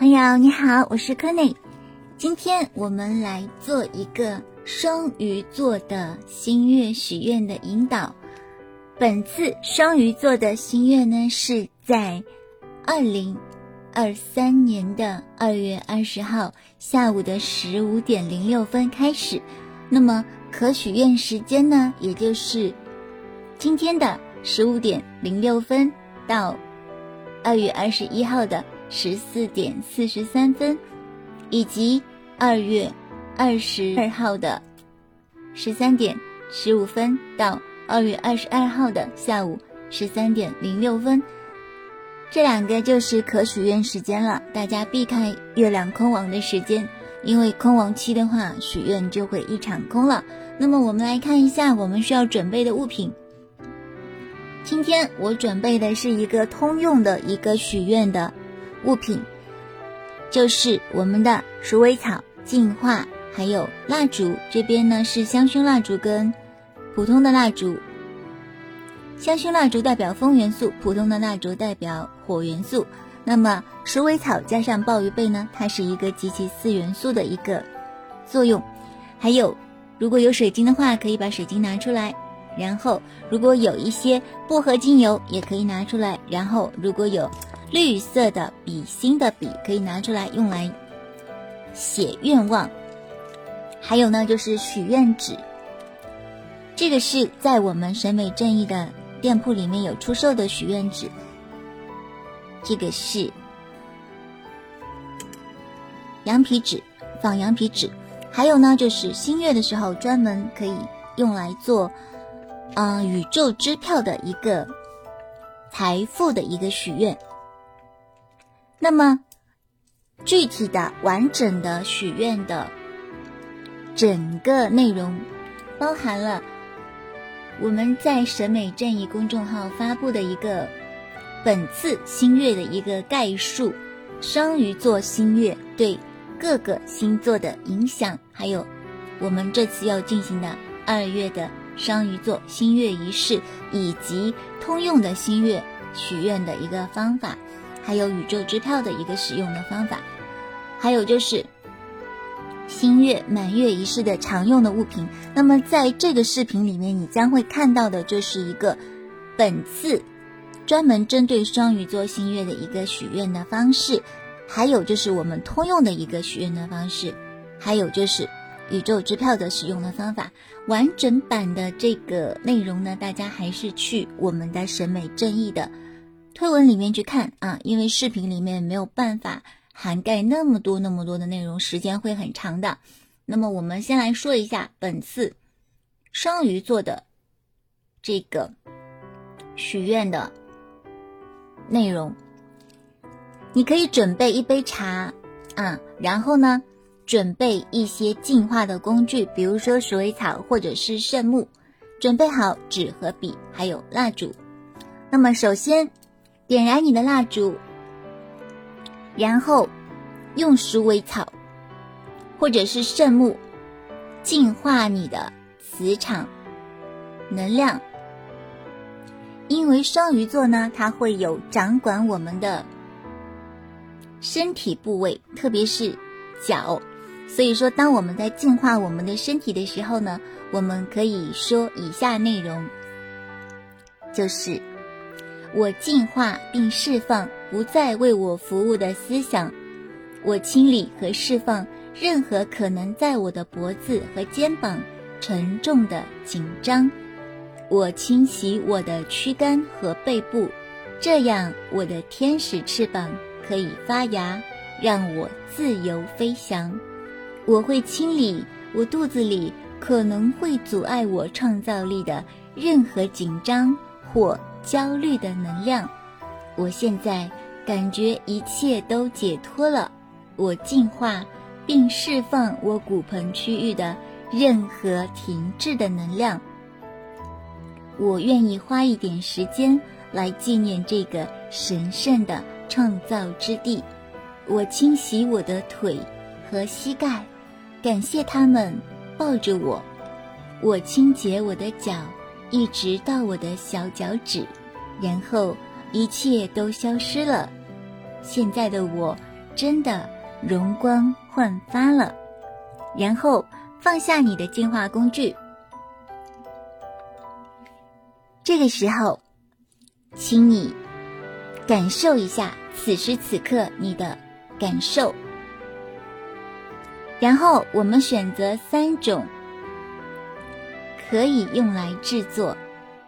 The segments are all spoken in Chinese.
朋友你好，我是柯内，今天我们来做一个双鱼座的新月许愿的引导。本次双鱼座的新月呢是在二零二三年的二月二十号下午的十五点零六分开始，那么可许愿时间呢，也就是今天的十五点零六分到二月二十一号的。十四点四十三分，以及二月二十二号的十三点十五分到二月二十二号的下午十三点零六分，这两个就是可许愿时间了。大家避开月亮空亡的时间，因为空亡期的话，许愿就会一场空了。那么我们来看一下我们需要准备的物品。今天我准备的是一个通用的一个许愿的。物品就是我们的鼠尾草净化，还有蜡烛。这边呢是香薰蜡烛跟普通的蜡烛。香薰蜡烛代表风元素，普通的蜡烛代表火元素。那么鼠尾草加上鲍鱼贝呢，它是一个集齐四元素的一个作用。还有，如果有水晶的话，可以把水晶拿出来。然后，如果有一些薄荷精油，也可以拿出来。然后，如果有。绿色的笔芯的笔可以拿出来用来写愿望，还有呢就是许愿纸，这个是在我们审美正义的店铺里面有出售的许愿纸，这个是羊皮纸，仿羊皮纸，还有呢就是新月的时候专门可以用来做，嗯宇宙支票的一个财富的一个许愿。那么，具体的、完整的许愿的整个内容，包含了我们在审美正义公众号发布的一个本次新月的一个概述，双鱼座新月对各个星座的影响，还有我们这次要进行的二月的双鱼座新月仪式，以及通用的新月许愿的一个方法。还有宇宙支票的一个使用的方法，还有就是新月满月仪式的常用的物品。那么在这个视频里面，你将会看到的就是一个本次专门针对双鱼座新月的一个许愿的方式，还有就是我们通用的一个许愿的方式，还有就是宇宙支票的使用的方法。完整版的这个内容呢，大家还是去我们的审美正义的。推文里面去看啊，因为视频里面没有办法涵盖那么多那么多的内容，时间会很长的。那么我们先来说一下本次双鱼座的这个许愿的内容。你可以准备一杯茶啊，然后呢，准备一些净化的工具，比如说鼠尾草或者是圣木，准备好纸和笔，还有蜡烛。那么首先。点燃你的蜡烛，然后用鼠尾草或者是圣木净化你的磁场能量。因为双鱼座呢，它会有掌管我们的身体部位，特别是脚，所以说当我们在净化我们的身体的时候呢，我们可以说以下内容，就是。我净化并释放不再为我服务的思想，我清理和释放任何可能在我的脖子和肩膀沉重的紧张，我清洗我的躯干和背部，这样我的天使翅膀可以发芽，让我自由飞翔。我会清理我肚子里可能会阻碍我创造力的任何紧张或。焦虑的能量，我现在感觉一切都解脱了。我净化并释放我骨盆区域的任何停滞的能量。我愿意花一点时间来纪念这个神圣的创造之地。我清洗我的腿和膝盖，感谢他们抱着我。我清洁我的脚。一直到我的小脚趾，然后一切都消失了。现在的我真的容光焕发了。然后放下你的净化工具，这个时候，请你感受一下此时此刻你的感受。然后我们选择三种可以用来制作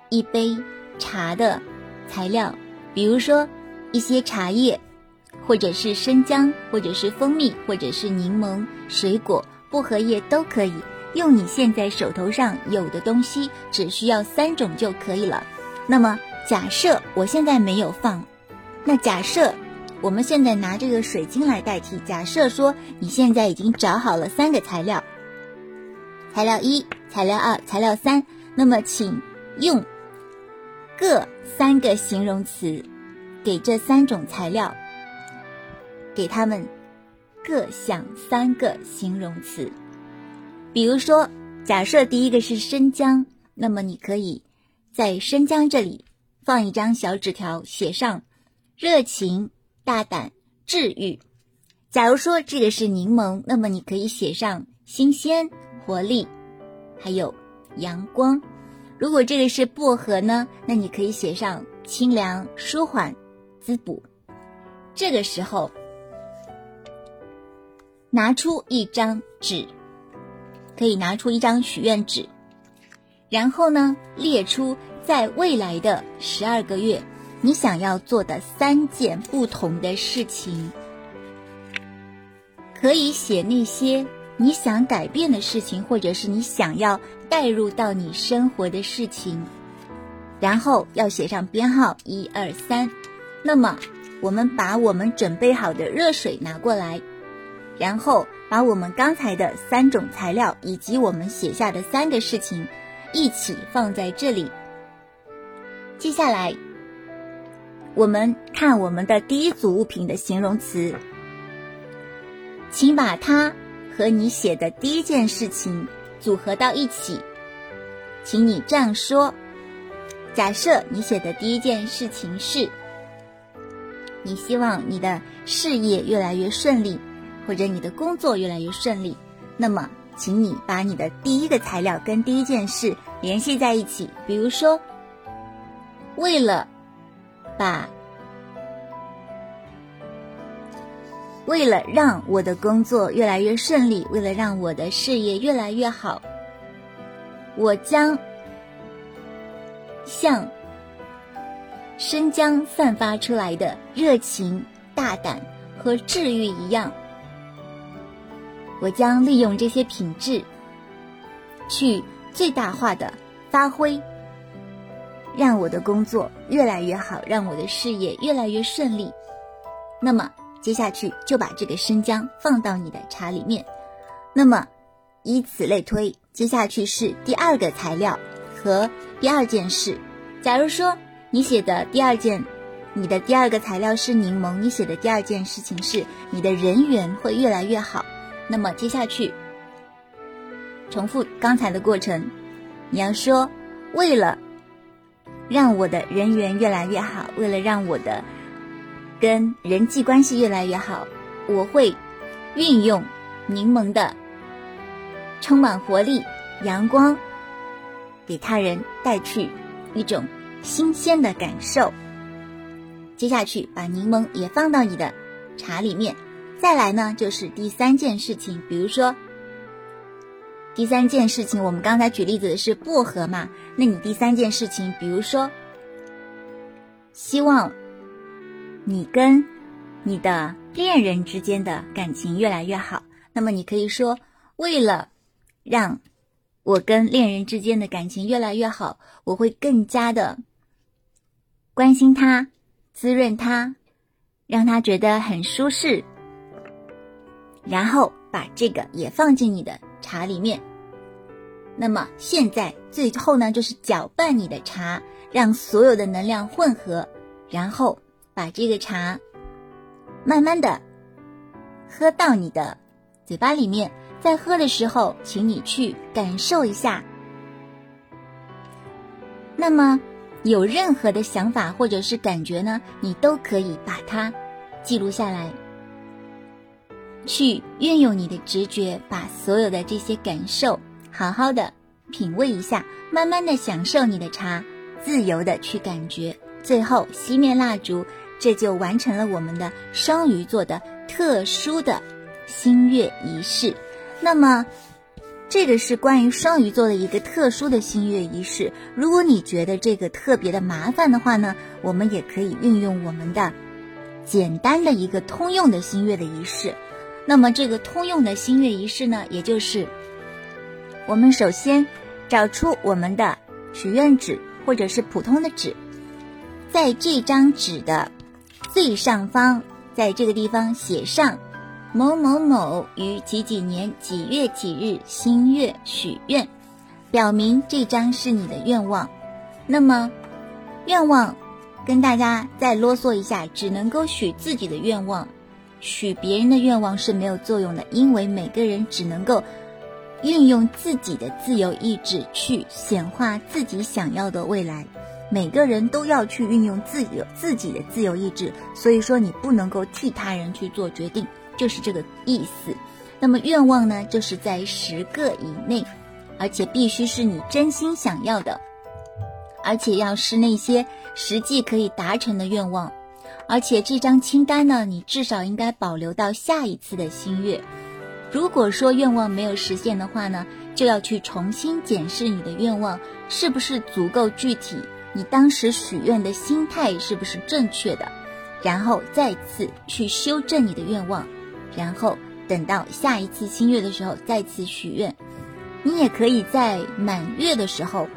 一杯茶的材料，比如说一些茶叶，或者是生姜，或者是蜂蜜，或者是柠檬水果。薄荷叶都可以用，你现在手头上有的东西，只需要三种就可以了。那么假设我现在没有放，那假设我们现在拿这个水晶来代替。假设说你现在已经找好了三个材料，材料一、材料二、材料三，那么请用各三个形容词给这三种材料，给他们。各想三个形容词，比如说，假设第一个是生姜，那么你可以在生姜这里放一张小纸条，写上热情、大胆、治愈。假如说这个是柠檬，那么你可以写上新鲜、活力，还有阳光。如果这个是薄荷呢，那你可以写上清凉、舒缓、滋补。这个时候。拿出一张纸，可以拿出一张许愿纸，然后呢，列出在未来的十二个月你想要做的三件不同的事情。可以写那些你想改变的事情，或者是你想要带入到你生活的事情，然后要写上编号一二三。那么，我们把我们准备好的热水拿过来。然后把我们刚才的三种材料以及我们写下的三个事情一起放在这里。接下来，我们看我们的第一组物品的形容词，请把它和你写的第一件事情组合到一起。请你这样说：假设你写的第一件事情是，你希望你的事业越来越顺利。或者你的工作越来越顺利，那么，请你把你的第一个材料跟第一件事联系在一起。比如说，为了把，为了让我的工作越来越顺利，为了让我的事业越来越好，我将像生姜散发出来的热情、大胆和治愈一样。我将利用这些品质，去最大化的发挥，让我的工作越来越好，让我的事业越来越顺利。那么接下去就把这个生姜放到你的茶里面。那么以此类推，接下去是第二个材料和第二件事。假如说你写的第二件，你的第二个材料是柠檬，你写的第二件事情是你的人缘会越来越好。那么接下去，重复刚才的过程，你要说，为了让我的人缘越来越好，为了让我的跟人际关系越来越好，我会运用柠檬的充满活力、阳光，给他人带去一种新鲜的感受。接下去把柠檬也放到你的茶里面。再来呢，就是第三件事情，比如说，第三件事情，我们刚才举例子的是薄荷嘛，那你第三件事情，比如说，希望你跟你的恋人之间的感情越来越好，那么你可以说，为了让我跟恋人之间的感情越来越好，我会更加的关心他，滋润他，让他觉得很舒适。然后把这个也放进你的茶里面。那么现在最后呢，就是搅拌你的茶，让所有的能量混合，然后把这个茶慢慢的喝到你的嘴巴里面。在喝的时候，请你去感受一下。那么有任何的想法或者是感觉呢，你都可以把它记录下来。去运用你的直觉，把所有的这些感受好好的品味一下，慢慢的享受你的茶，自由的去感觉，最后熄灭蜡烛，这就完成了我们的双鱼座的特殊的新月仪式。那么。这个是关于双鱼座的一个特殊的新月仪式。如果你觉得这个特别的麻烦的话呢，我们也可以运用我们的简单的一个通用的新月的仪式。那么这个通用的新月仪式呢，也就是我们首先找出我们的许愿纸或者是普通的纸，在这张纸的最上方，在这个地方写上。某某某于几几年几月几日新月许愿，表明这张是你的愿望。那么，愿望跟大家再啰嗦一下，只能够许自己的愿望，许别人的愿望是没有作用的，因为每个人只能够运用自己的自由意志去显化自己想要的未来。每个人都要去运用自己自己的自由意志，所以说你不能够替他人去做决定。就是这个意思。那么愿望呢，就是在十个以内，而且必须是你真心想要的，而且要是那些实际可以达成的愿望。而且这张清单呢，你至少应该保留到下一次的新月。如果说愿望没有实现的话呢，就要去重新检视你的愿望是不是足够具体，你当时许愿的心态是不是正确的，然后再次去修正你的愿望。然后等到下一次新月的时候再次许愿，你也可以在满月的时候，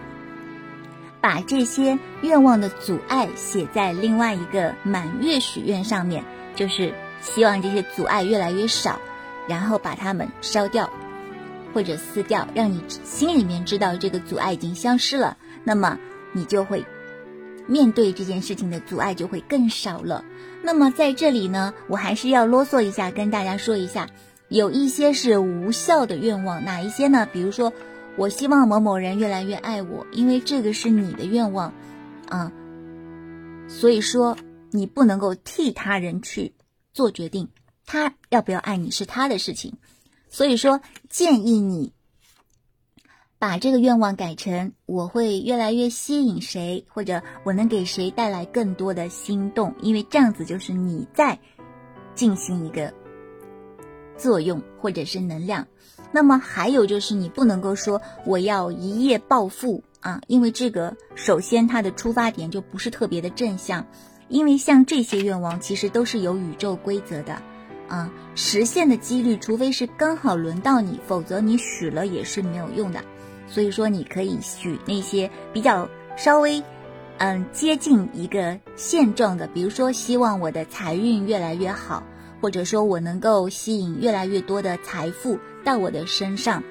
把这些愿望的阻碍写在另外一个满月许愿上面，就是希望这些阻碍越来越少，然后把它们烧掉或者撕掉，让你心里面知道这个阻碍已经消失了，那么你就会。面对这件事情的阻碍就会更少了。那么在这里呢，我还是要啰嗦一下，跟大家说一下，有一些是无效的愿望，哪一些呢？比如说，我希望某某人越来越爱我，因为这个是你的愿望，啊，所以说你不能够替他人去做决定，他要不要爱你是他的事情，所以说建议你。把这个愿望改成我会越来越吸引谁，或者我能给谁带来更多的心动，因为这样子就是你在进行一个作用或者是能量。那么还有就是你不能够说我要一夜暴富啊，因为这个首先它的出发点就不是特别的正向，因为像这些愿望其实都是有宇宙规则的啊，实现的几率除非是刚好轮到你，否则你许了也是没有用的。所以说，你可以许那些比较稍微，嗯，接近一个现状的，比如说希望我的财运越来越好，或者说我能够吸引越来越多的财富到我的身上。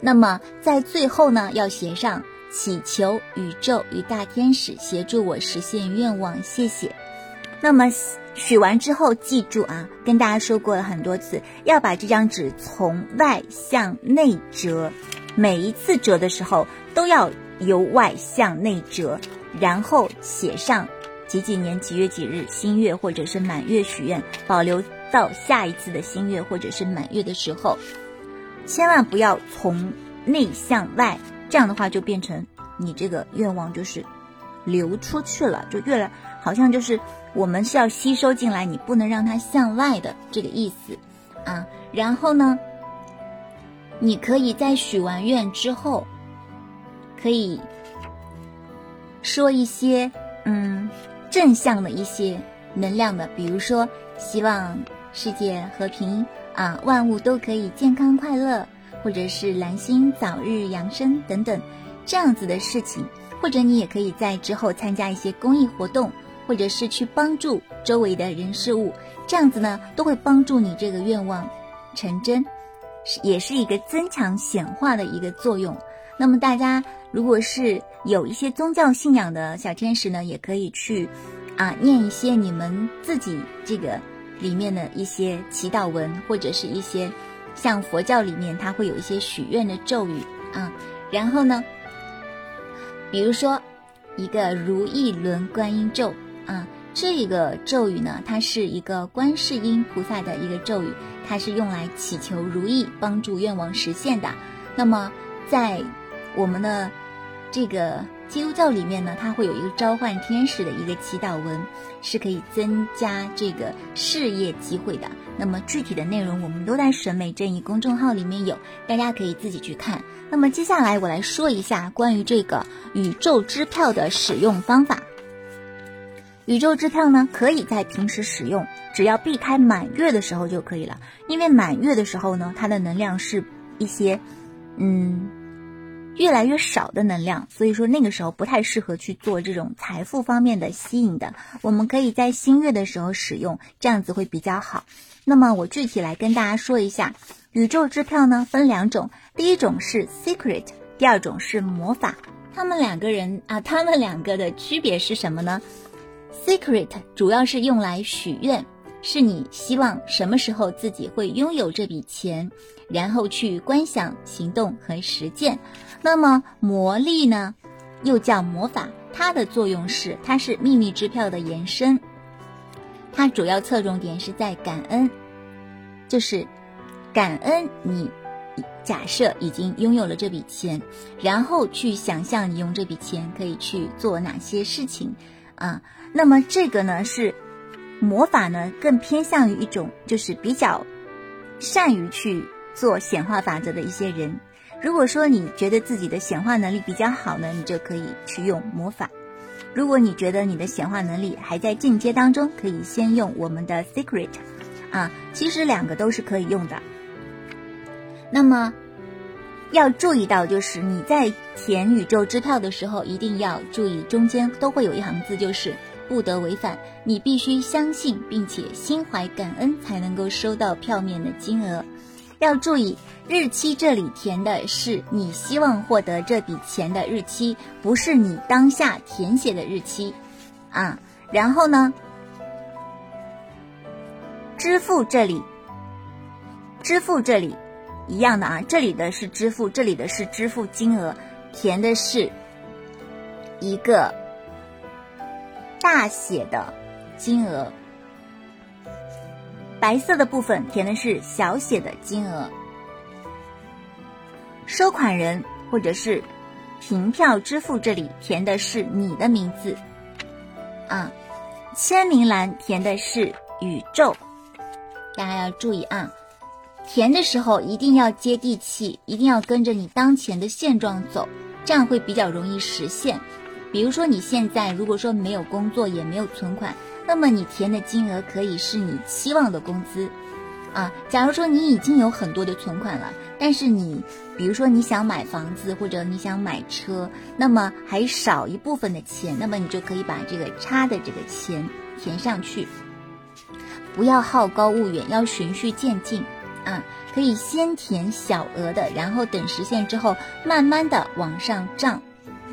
那么在最后呢，要写上祈求宇宙与大天使协助我实现愿望，谢谢。那么许完之后，记住啊，跟大家说过了很多次，要把这张纸从外向内折。每一次折的时候都要由外向内折，然后写上几几年几月几日新月或者是满月许愿，保留到下一次的新月或者是满月的时候，千万不要从内向外，这样的话就变成你这个愿望就是流出去了，就越来好像就是我们是要吸收进来，你不能让它向外的这个意思啊，然后呢？你可以在许完愿之后，可以说一些嗯正向的一些能量的，比如说希望世界和平啊，万物都可以健康快乐，或者是蓝星早日扬升等等这样子的事情，或者你也可以在之后参加一些公益活动，或者是去帮助周围的人事物，这样子呢都会帮助你这个愿望成真。也是一个增强显化的一个作用。那么大家如果是有一些宗教信仰的小天使呢，也可以去啊念一些你们自己这个里面的一些祈祷文，或者是一些像佛教里面它会有一些许愿的咒语啊。然后呢，比如说一个如意轮观音咒啊，这个咒语呢，它是一个观世音菩萨的一个咒语。它是用来祈求如意、帮助愿望实现的。那么在我们的这个基督教里面呢，它会有一个召唤天使的一个祈祷文，是可以增加这个事业机会的。那么具体的内容，我们都在审美正义公众号里面有，大家可以自己去看。那么接下来我来说一下关于这个宇宙支票的使用方法。宇宙支票呢，可以在平时使用，只要避开满月的时候就可以了。因为满月的时候呢，它的能量是一些，嗯。越来越少的能量，所以说那个时候不太适合去做这种财富方面的吸引的。我们可以在新月的时候使用，这样子会比较好。那么我具体来跟大家说一下，宇宙支票呢分两种，第一种是 secret，第二种是魔法。他们两个人啊，他们两个的区别是什么呢？secret 主要是用来许愿。是你希望什么时候自己会拥有这笔钱，然后去观想、行动和实践。那么魔力呢，又叫魔法，它的作用是它是秘密支票的延伸，它主要侧重点是在感恩，就是感恩你假设已经拥有了这笔钱，然后去想象你用这笔钱可以去做哪些事情啊。那么这个呢是。魔法呢，更偏向于一种就是比较善于去做显化法则的一些人。如果说你觉得自己的显化能力比较好呢，你就可以去用魔法；如果你觉得你的显化能力还在进阶当中，可以先用我们的 Secret。啊，其实两个都是可以用的。那么要注意到，就是你在填宇宙支票的时候，一定要注意中间都会有一行字，就是。不得违反，你必须相信并且心怀感恩，才能够收到票面的金额。要注意日期，这里填的是你希望获得这笔钱的日期，不是你当下填写的日期啊。然后呢，支付这里，支付这里一样的啊，这里的是支付，这里的是支付金额，填的是一个。大写的金额，白色的部分填的是小写的金额。收款人或者是凭票支付这里填的是你的名字，啊，签名栏填的是宇宙。大家要注意啊，填的时候一定要接地气，一定要跟着你当前的现状走，这样会比较容易实现。比如说你现在如果说没有工作也没有存款，那么你填的金额可以是你期望的工资，啊，假如说你已经有很多的存款了，但是你比如说你想买房子或者你想买车，那么还少一部分的钱，那么你就可以把这个差的这个钱填上去，不要好高骛远，要循序渐进，啊，可以先填小额的，然后等实现之后，慢慢的往上涨。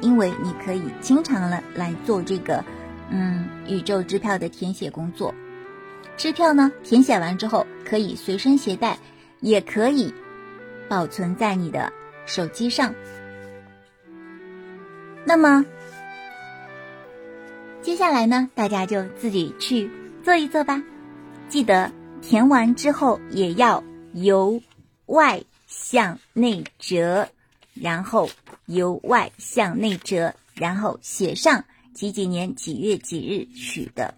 因为你可以经常了来做这个，嗯，宇宙支票的填写工作。支票呢，填写完之后可以随身携带，也可以保存在你的手机上。那么，接下来呢，大家就自己去做一做吧。记得填完之后也要由外向内折。然后由外向内折，然后写上几几年几月几日许的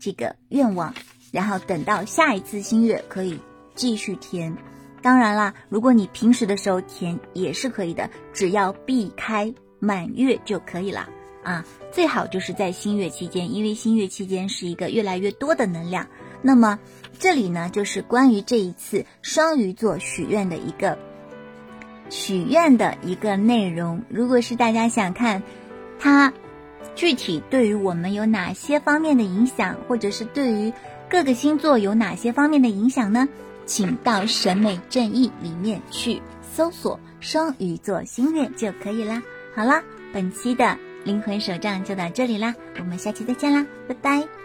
这个愿望，然后等到下一次新月可以继续填。当然啦，如果你平时的时候填也是可以的，只要避开满月就可以了啊。最好就是在新月期间，因为新月期间是一个越来越多的能量。那么这里呢，就是关于这一次双鱼座许愿的一个。许愿的一个内容，如果是大家想看，它具体对于我们有哪些方面的影响，或者是对于各个星座有哪些方面的影响呢？请到审美正义里面去搜索双鱼座星月就可以啦。好啦，本期的灵魂手账就到这里啦，我们下期再见啦，拜拜。